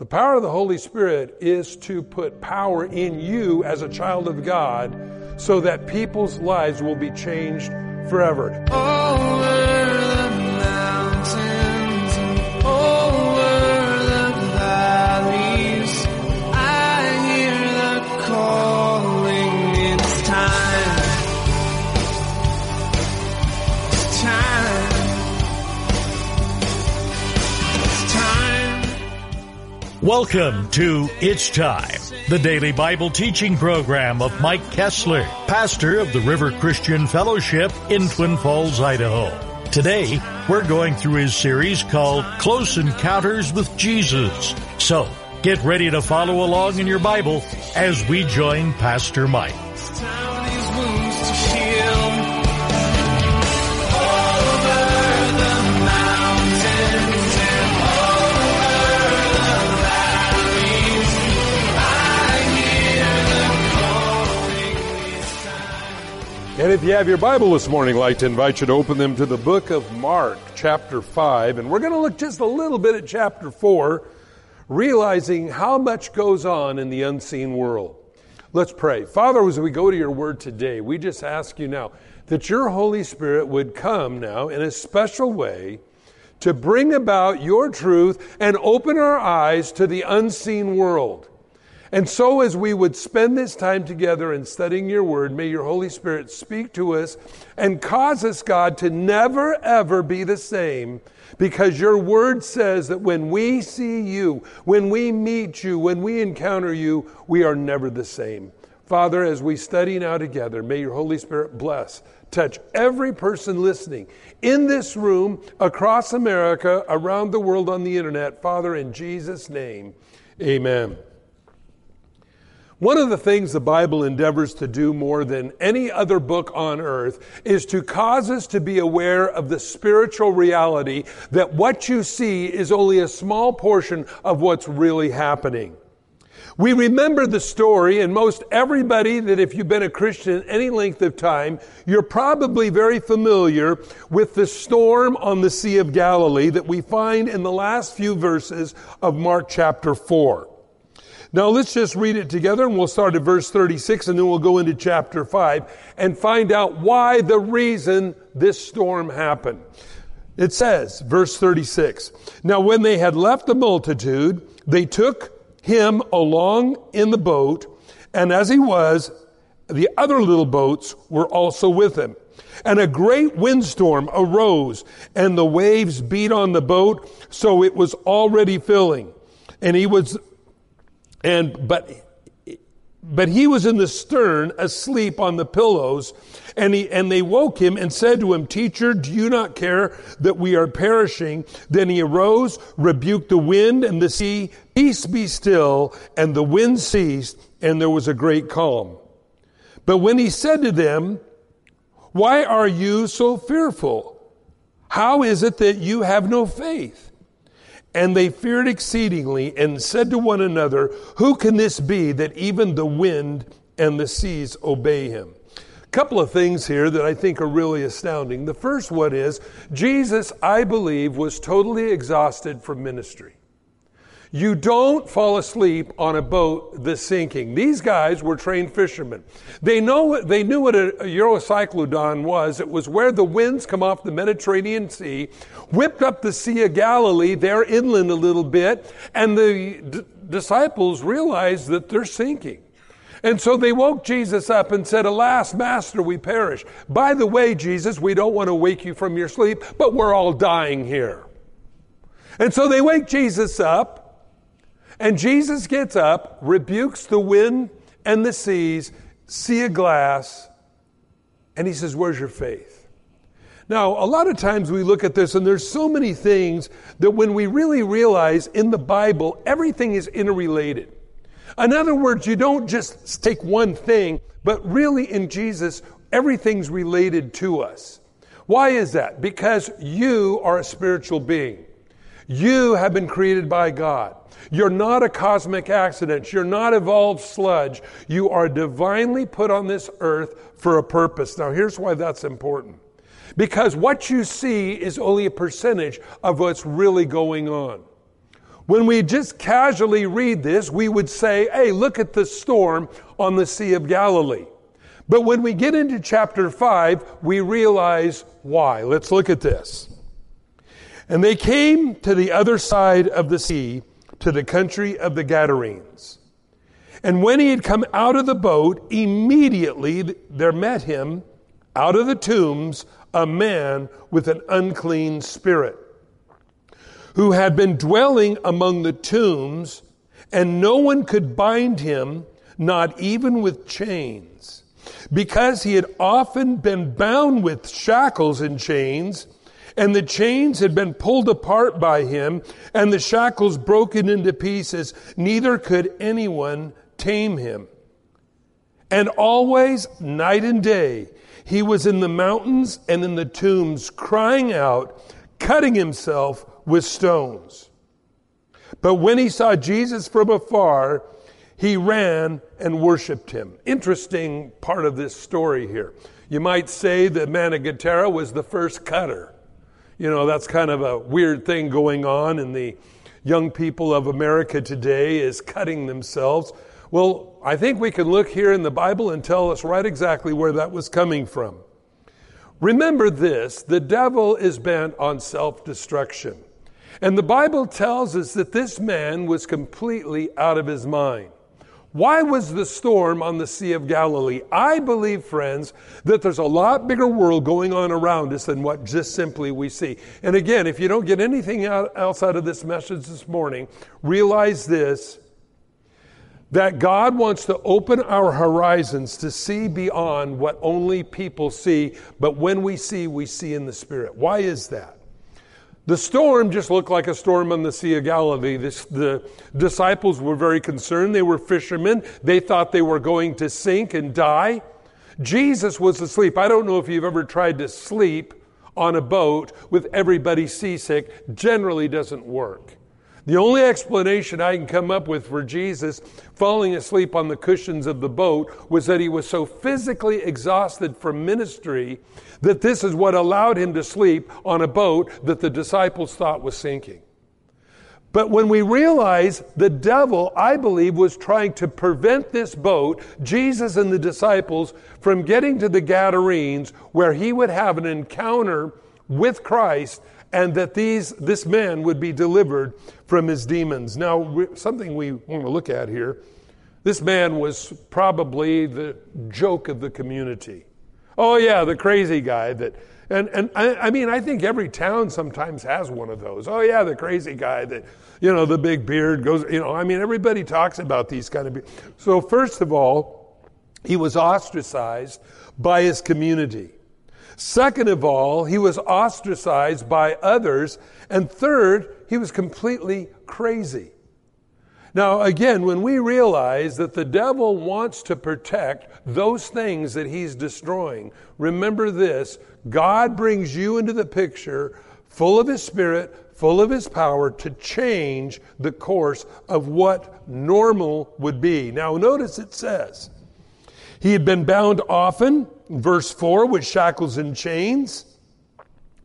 The power of the Holy Spirit is to put power in you as a child of God so that people's lives will be changed forever. Welcome to It's Time, the daily Bible teaching program of Mike Kessler, pastor of the River Christian Fellowship in Twin Falls, Idaho. Today, we're going through his series called Close Encounters with Jesus. So, get ready to follow along in your Bible as we join Pastor Mike. And if you have your Bible this morning, I'd like to invite you to open them to the book of Mark, chapter 5. And we're going to look just a little bit at chapter 4, realizing how much goes on in the unseen world. Let's pray. Father, as we go to your word today, we just ask you now that your Holy Spirit would come now in a special way to bring about your truth and open our eyes to the unseen world. And so, as we would spend this time together in studying your word, may your Holy Spirit speak to us and cause us, God, to never ever be the same. Because your word says that when we see you, when we meet you, when we encounter you, we are never the same. Father, as we study now together, may your Holy Spirit bless, touch every person listening in this room, across America, around the world on the internet. Father, in Jesus' name, amen. One of the things the Bible endeavors to do more than any other book on earth is to cause us to be aware of the spiritual reality that what you see is only a small portion of what's really happening. We remember the story, and most everybody that if you've been a Christian any length of time, you're probably very familiar with the storm on the Sea of Galilee that we find in the last few verses of Mark chapter 4. Now let's just read it together and we'll start at verse 36 and then we'll go into chapter 5 and find out why the reason this storm happened. It says, verse 36, Now when they had left the multitude, they took him along in the boat, and as he was, the other little boats were also with him. And a great windstorm arose, and the waves beat on the boat, so it was already filling. And he was and, but, but he was in the stern asleep on the pillows and he, and they woke him and said to him, teacher, do you not care that we are perishing? Then he arose, rebuked the wind and the sea, peace be still, and the wind ceased and there was a great calm. But when he said to them, why are you so fearful? How is it that you have no faith? And they feared exceedingly and said to one another, Who can this be that even the wind and the seas obey him? A couple of things here that I think are really astounding. The first one is Jesus, I believe, was totally exhausted from ministry. You don't fall asleep on a boat that's sinking. These guys were trained fishermen. They know they knew what a, Euroclydon was. It was where the winds come off the Mediterranean Sea, whipped up the Sea of Galilee, there inland a little bit, and the d- disciples realized that they're sinking. And so they woke Jesus up and said, Alas, Master, we perish. By the way, Jesus, we don't want to wake you from your sleep, but we're all dying here. And so they wake Jesus up, and Jesus gets up, rebukes the wind and the seas, sea of glass, and he says, Where's your faith? Now, a lot of times we look at this, and there's so many things that when we really realize in the Bible, everything is interrelated. In other words, you don't just take one thing, but really in Jesus, everything's related to us. Why is that? Because you are a spiritual being. You have been created by God. You're not a cosmic accident. You're not evolved sludge. You are divinely put on this earth for a purpose. Now, here's why that's important. Because what you see is only a percentage of what's really going on. When we just casually read this, we would say, hey, look at the storm on the Sea of Galilee. But when we get into chapter 5, we realize why. Let's look at this. And they came to the other side of the sea, to the country of the Gadarenes. And when he had come out of the boat, immediately there met him out of the tombs a man with an unclean spirit, who had been dwelling among the tombs, and no one could bind him, not even with chains, because he had often been bound with shackles and chains, and the chains had been pulled apart by him, and the shackles broken into pieces. Neither could anyone tame him. And always, night and day, he was in the mountains and in the tombs, crying out, cutting himself with stones. But when he saw Jesus from afar, he ran and worshiped him. Interesting part of this story here. You might say that Manigatera was the first cutter. You know, that's kind of a weird thing going on in the young people of America today is cutting themselves. Well, I think we can look here in the Bible and tell us right exactly where that was coming from. Remember this the devil is bent on self destruction. And the Bible tells us that this man was completely out of his mind. Why was the storm on the Sea of Galilee? I believe, friends, that there's a lot bigger world going on around us than what just simply we see. And again, if you don't get anything out, outside of this message this morning, realize this that God wants to open our horizons to see beyond what only people see, but when we see, we see in the Spirit. Why is that? The storm just looked like a storm on the Sea of Galilee. This, the disciples were very concerned. They were fishermen. They thought they were going to sink and die. Jesus was asleep. I don't know if you've ever tried to sleep on a boat with everybody seasick. Generally doesn't work. The only explanation I can come up with for Jesus falling asleep on the cushions of the boat was that he was so physically exhausted from ministry that this is what allowed him to sleep on a boat that the disciples thought was sinking. But when we realize the devil, I believe, was trying to prevent this boat, Jesus and the disciples, from getting to the Gadarenes where he would have an encounter with Christ and that these, this man would be delivered from his demons. Now, something we want to look at here this man was probably the joke of the community. Oh, yeah, the crazy guy that. And, and I, I mean, I think every town sometimes has one of those. Oh, yeah, the crazy guy that, you know, the big beard goes, you know, I mean, everybody talks about these kind of. So, first of all, he was ostracized by his community. Second of all, he was ostracized by others. And third, he was completely crazy. Now, again, when we realize that the devil wants to protect those things that he's destroying, remember this God brings you into the picture full of his spirit, full of his power to change the course of what normal would be. Now, notice it says, he had been bound often verse 4 with shackles and chains.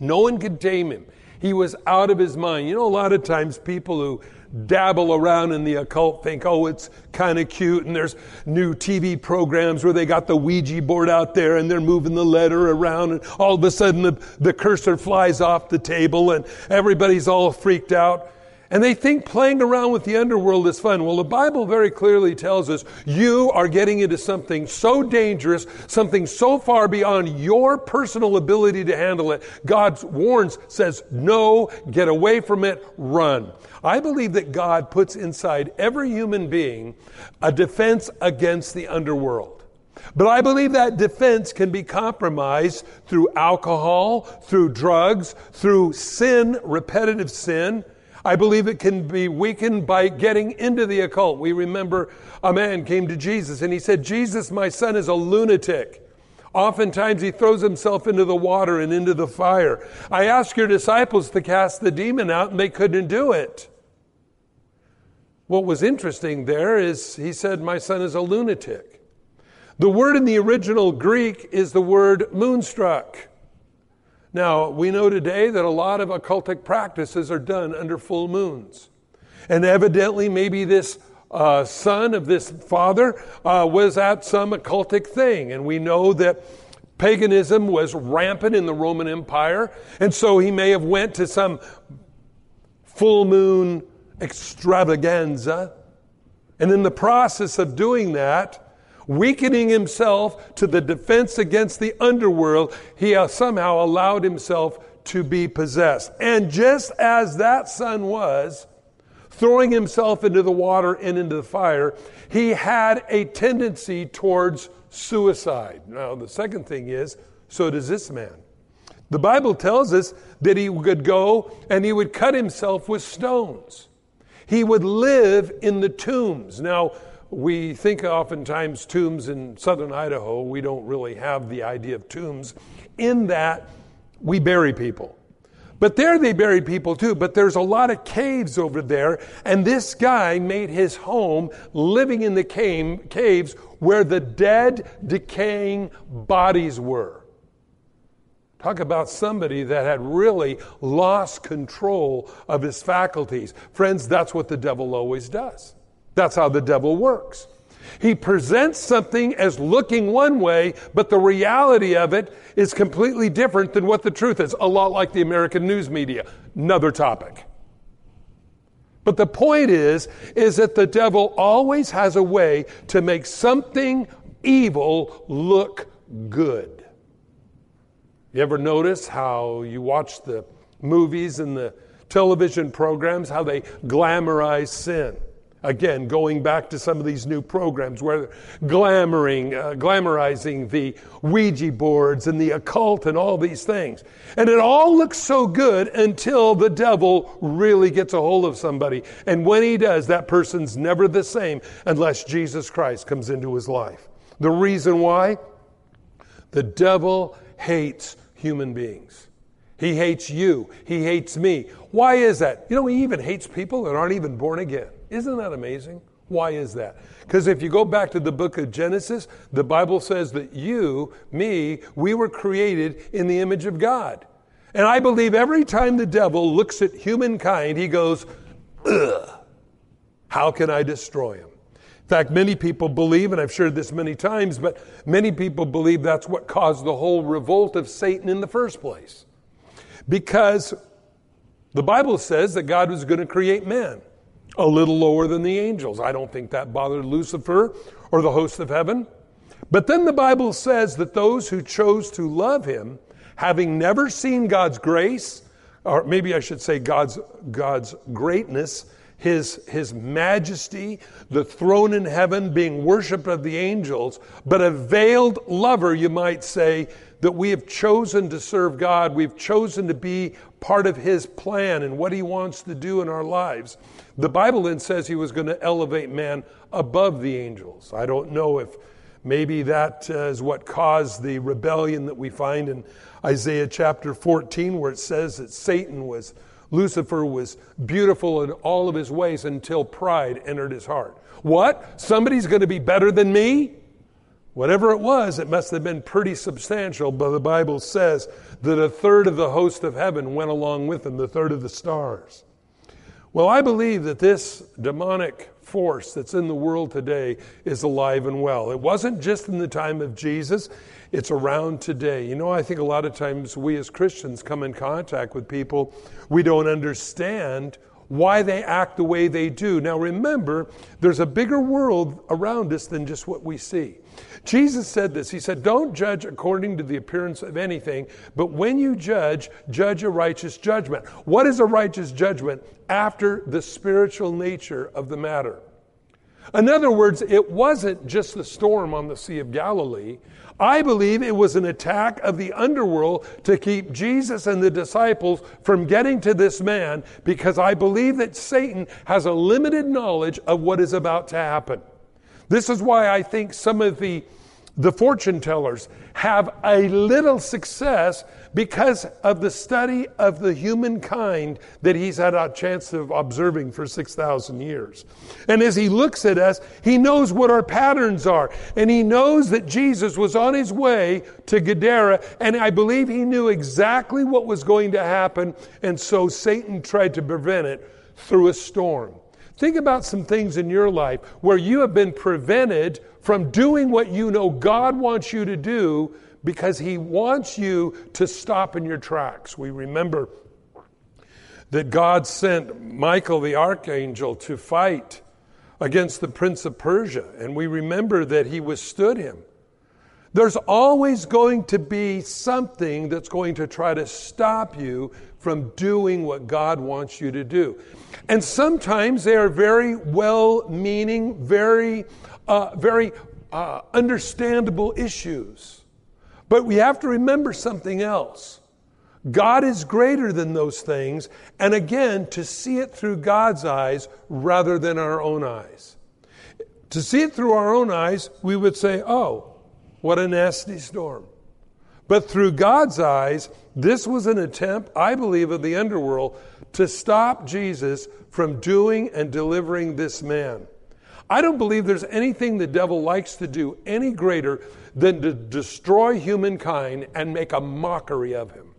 No one could tame him. He was out of his mind. You know, a lot of times people who dabble around in the occult think, oh, it's kind of cute. And there's new TV programs where they got the Ouija board out there and they're moving the letter around. And all of a sudden the, the cursor flies off the table and everybody's all freaked out. And they think playing around with the underworld is fun. Well, the Bible very clearly tells us you are getting into something so dangerous, something so far beyond your personal ability to handle it. God warns, says, no, get away from it, run. I believe that God puts inside every human being a defense against the underworld. But I believe that defense can be compromised through alcohol, through drugs, through sin, repetitive sin. I believe it can be weakened by getting into the occult. We remember a man came to Jesus and he said, Jesus, my son is a lunatic. Oftentimes he throws himself into the water and into the fire. I asked your disciples to cast the demon out and they couldn't do it. What was interesting there is he said, My son is a lunatic. The word in the original Greek is the word moonstruck. Now, we know today that a lot of occultic practices are done under full moons. And evidently, maybe this uh, son of this father uh, was at some occultic thing. And we know that paganism was rampant in the Roman Empire. And so he may have went to some full moon extravaganza. And in the process of doing that, weakening himself to the defense against the underworld, he somehow allowed himself to be possessed. And just as that son was, throwing himself into the water and into the fire, he had a tendency towards suicide. Now, the second thing is, so does this man. The Bible tells us that he would go and he would cut himself with stones. He would live in the tombs. Now, we think oftentimes tombs in southern Idaho, we don't really have the idea of tombs, in that we bury people. But there they buried people too, but there's a lot of caves over there, and this guy made his home living in the cave, caves where the dead, decaying bodies were. Talk about somebody that had really lost control of his faculties. Friends, that's what the devil always does. That's how the devil works. He presents something as looking one way, but the reality of it is completely different than what the truth is. A lot like the American news media. Another topic. But the point is, is that the devil always has a way to make something evil look good. You ever notice how you watch the movies and the television programs, how they glamorize sin? Again, going back to some of these new programs where glamoring, uh, glamorizing the Ouija boards and the occult and all these things. And it all looks so good until the devil really gets a hold of somebody. And when he does, that person's never the same unless Jesus Christ comes into his life. The reason why? The devil hates human beings. He hates you. He hates me. Why is that? You know, he even hates people that aren't even born again. Isn't that amazing? Why is that? Because if you go back to the book of Genesis, the Bible says that you, me, we were created in the image of God. And I believe every time the devil looks at humankind, he goes, ugh, how can I destroy him? In fact, many people believe, and I've shared this many times, but many people believe that's what caused the whole revolt of Satan in the first place. Because the Bible says that God was going to create man a little lower than the angels. I don't think that bothered Lucifer or the host of heaven. But then the Bible says that those who chose to love him, having never seen God's grace, or maybe I should say God's, God's greatness, his, his majesty, the throne in heaven being worshiped of the angels, but a veiled lover, you might say, that we have chosen to serve God. We've chosen to be part of His plan and what He wants to do in our lives. The Bible then says He was going to elevate man above the angels. I don't know if maybe that uh, what caused the rebellion that we find in Isaiah chapter 14, where it says that Satan was, Lucifer was beautiful in all of his ways until pride entered his heart. What? Somebody's going to be better than me? Whatever it was, it must have been pretty substantial, but the Bible says that a third of the host of heaven went along with him, the third of the stars. Well, I believe that this demonic force that's in the world today is alive and well. It wasn't just in the time of Jesus, it's around today. You know, I think a lot of times we as Christians come in contact with people we don't understand why they act the way they do. Now remember, there's a bigger world around us than just what we see. Jesus said this. He said, Don't judge according to the appearance of anything, but when you judge, judge a righteous judgment. What is a righteous judgment? After the spiritual nature of the matter. In other words, it wasn't just the storm on the Sea of Galilee. I believe it was an attack of the underworld to keep Jesus and the disciples from getting to this man because I believe that Satan has a limited knowledge of what is about to happen. This is why I think some of the the fortune tellers have a little success because of the study of the humankind that he's had a chance of observing for 6,000 years. And as he looks at us, he knows what our patterns are. And he knows that Jesus was on his way to Gadara, and I believe he knew exactly what was going to happen. And so Satan tried to prevent it through a storm. Think about some things in your life where you have been prevented from doing what you know God wants you to do because He wants you to stop in your tracks. We remember that God sent Michael the archangel to fight against the prince of Persia, and we remember that he withstood him. There's always going to be something that's going to try to stop you from doing what God wants you to do. And sometimes they are very well meaning, very, uh, very uh, understandable issues. But we have to remember something else. God is greater than those things, and again, to see it through God's eyes rather than our own eyes. To see it through our own eyes, we would say, oh, what a nasty storm. But through God's eyes, this was an attempt, I believe, of the underworld to stop Jesus from doing and delivering this man. I don't believe there's anything the devil likes to do any greater than to destroy humankind and make a mockery of him.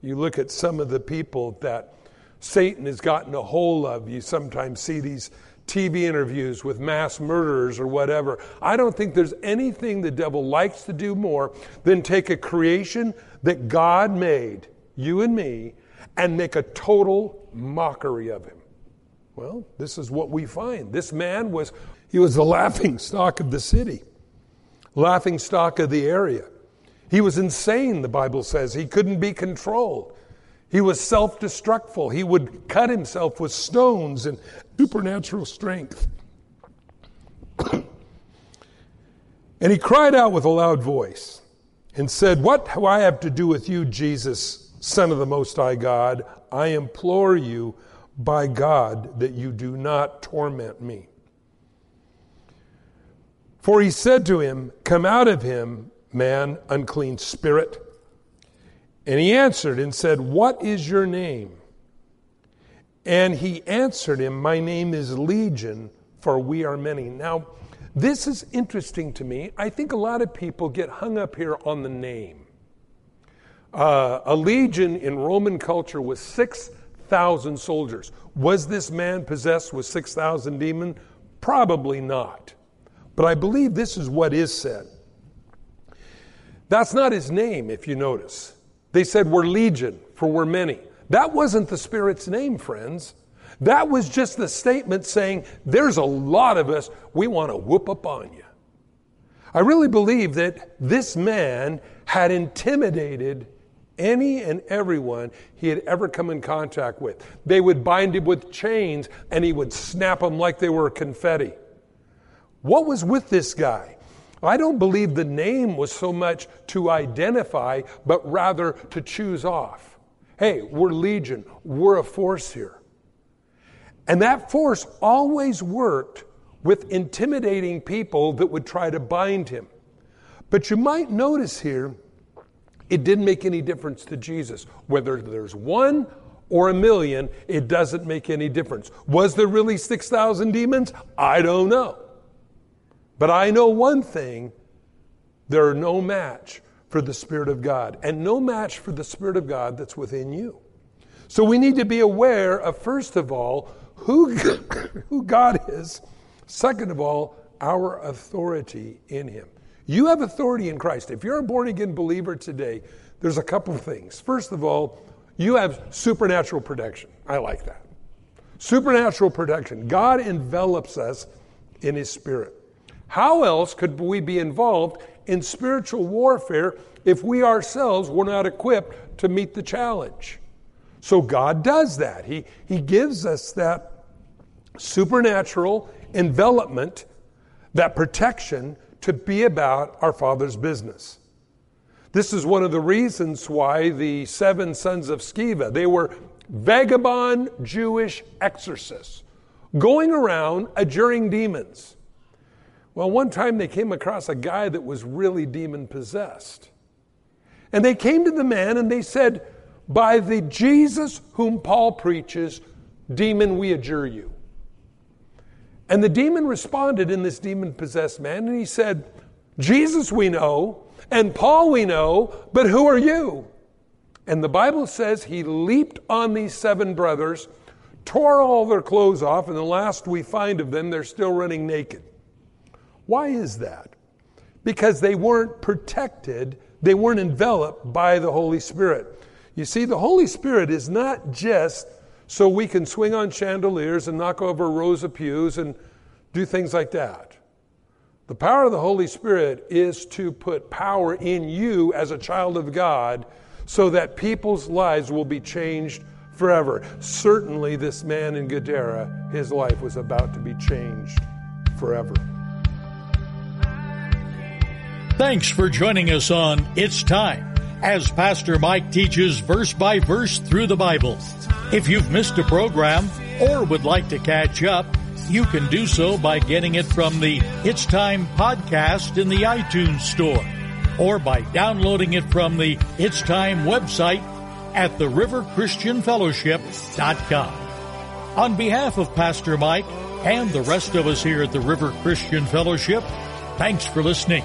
You look at some of the people that Satan has gotten a hold of. You sometimes see these TV interviews with mass murderers or whatever. I don't think there's anything the devil likes to do more than take a creation that God made, you and me, and make a total mockery of him. Well, this is what we find. This man was he was the laughing stock of the city, laughing stock of the area. He was insane, the Bible says. He couldn't be controlled. He was self destructful. He would cut himself with stones and supernatural strength. and he cried out with a loud voice and said, What do I have to do with you, Jesus, Son of the Most High God? I implore you by God that you do not torment me. For he said to him, Come out of him, man, unclean spirit. And he answered and said, What is your name? And he answered him, My name is Legion, for we are many. Now, this is interesting to me. I think a lot of people get hung up here on the name. Uh, a legion in Roman culture was 6,000 soldiers. Was this man possessed with 6,000 demons? Probably not. But I believe this is what is said. That's not his name, if you notice. They said, We're legion, for we're many. That wasn't the Spirit's name, friends. That was just the statement saying, There's a lot of us, we want to whoop up on you. I really believe that this man had intimidated any and everyone he had ever come in contact with. They would bind him with chains and he would snap them like they were confetti. What was with this guy? I don't believe the name was so much to identify, but rather to choose off. Hey, we're legion, we're a force here. And that force always worked with intimidating people that would try to bind him. But you might notice here, it didn't make any difference to Jesus. Whether there's one or a million, it doesn't make any difference. Was there really 6,000 demons? I don't know. But I know one thing there are no match for the Spirit of God, and no match for the Spirit of God that's within you. So we need to be aware of, first of all, who, who God is, second of all, our authority in Him. You have authority in Christ. If you're a born again believer today, there's a couple things. First of all, you have supernatural protection. I like that. Supernatural protection. God envelops us in His Spirit. How else could we be involved in spiritual warfare if we ourselves were not equipped to meet the challenge? So God does that. He, he gives us that supernatural envelopment, that protection to be about our Father's business. This is one of the reasons why the seven sons of Sceva, they were vagabond Jewish exorcists going around adjuring demons. Well, one time they came across a guy that was really demon possessed. And they came to the man and they said, By the Jesus whom Paul preaches, demon, we adjure you. And the demon responded in this demon possessed man and he said, Jesus we know, and Paul we know, but who are you? And the Bible says he leaped on these seven brothers, tore all their clothes off, and the last we find of them, they're still running naked. Why is that? Because they weren't protected, they weren't enveloped by the Holy Spirit. You see, the Holy Spirit is not just so we can swing on chandeliers and knock over rows of pews and do things like that. The power of the Holy Spirit is to put power in you as a child of God so that people's lives will be changed forever. Certainly, this man in Gadara, his life was about to be changed forever. Thanks for joining us on It's Time as Pastor Mike teaches verse by verse through the Bible. If you've missed a program or would like to catch up, you can do so by getting it from the It's Time podcast in the iTunes Store or by downloading it from the It's Time website at theriverchristianfellowship.com. On behalf of Pastor Mike and the rest of us here at the River Christian Fellowship, thanks for listening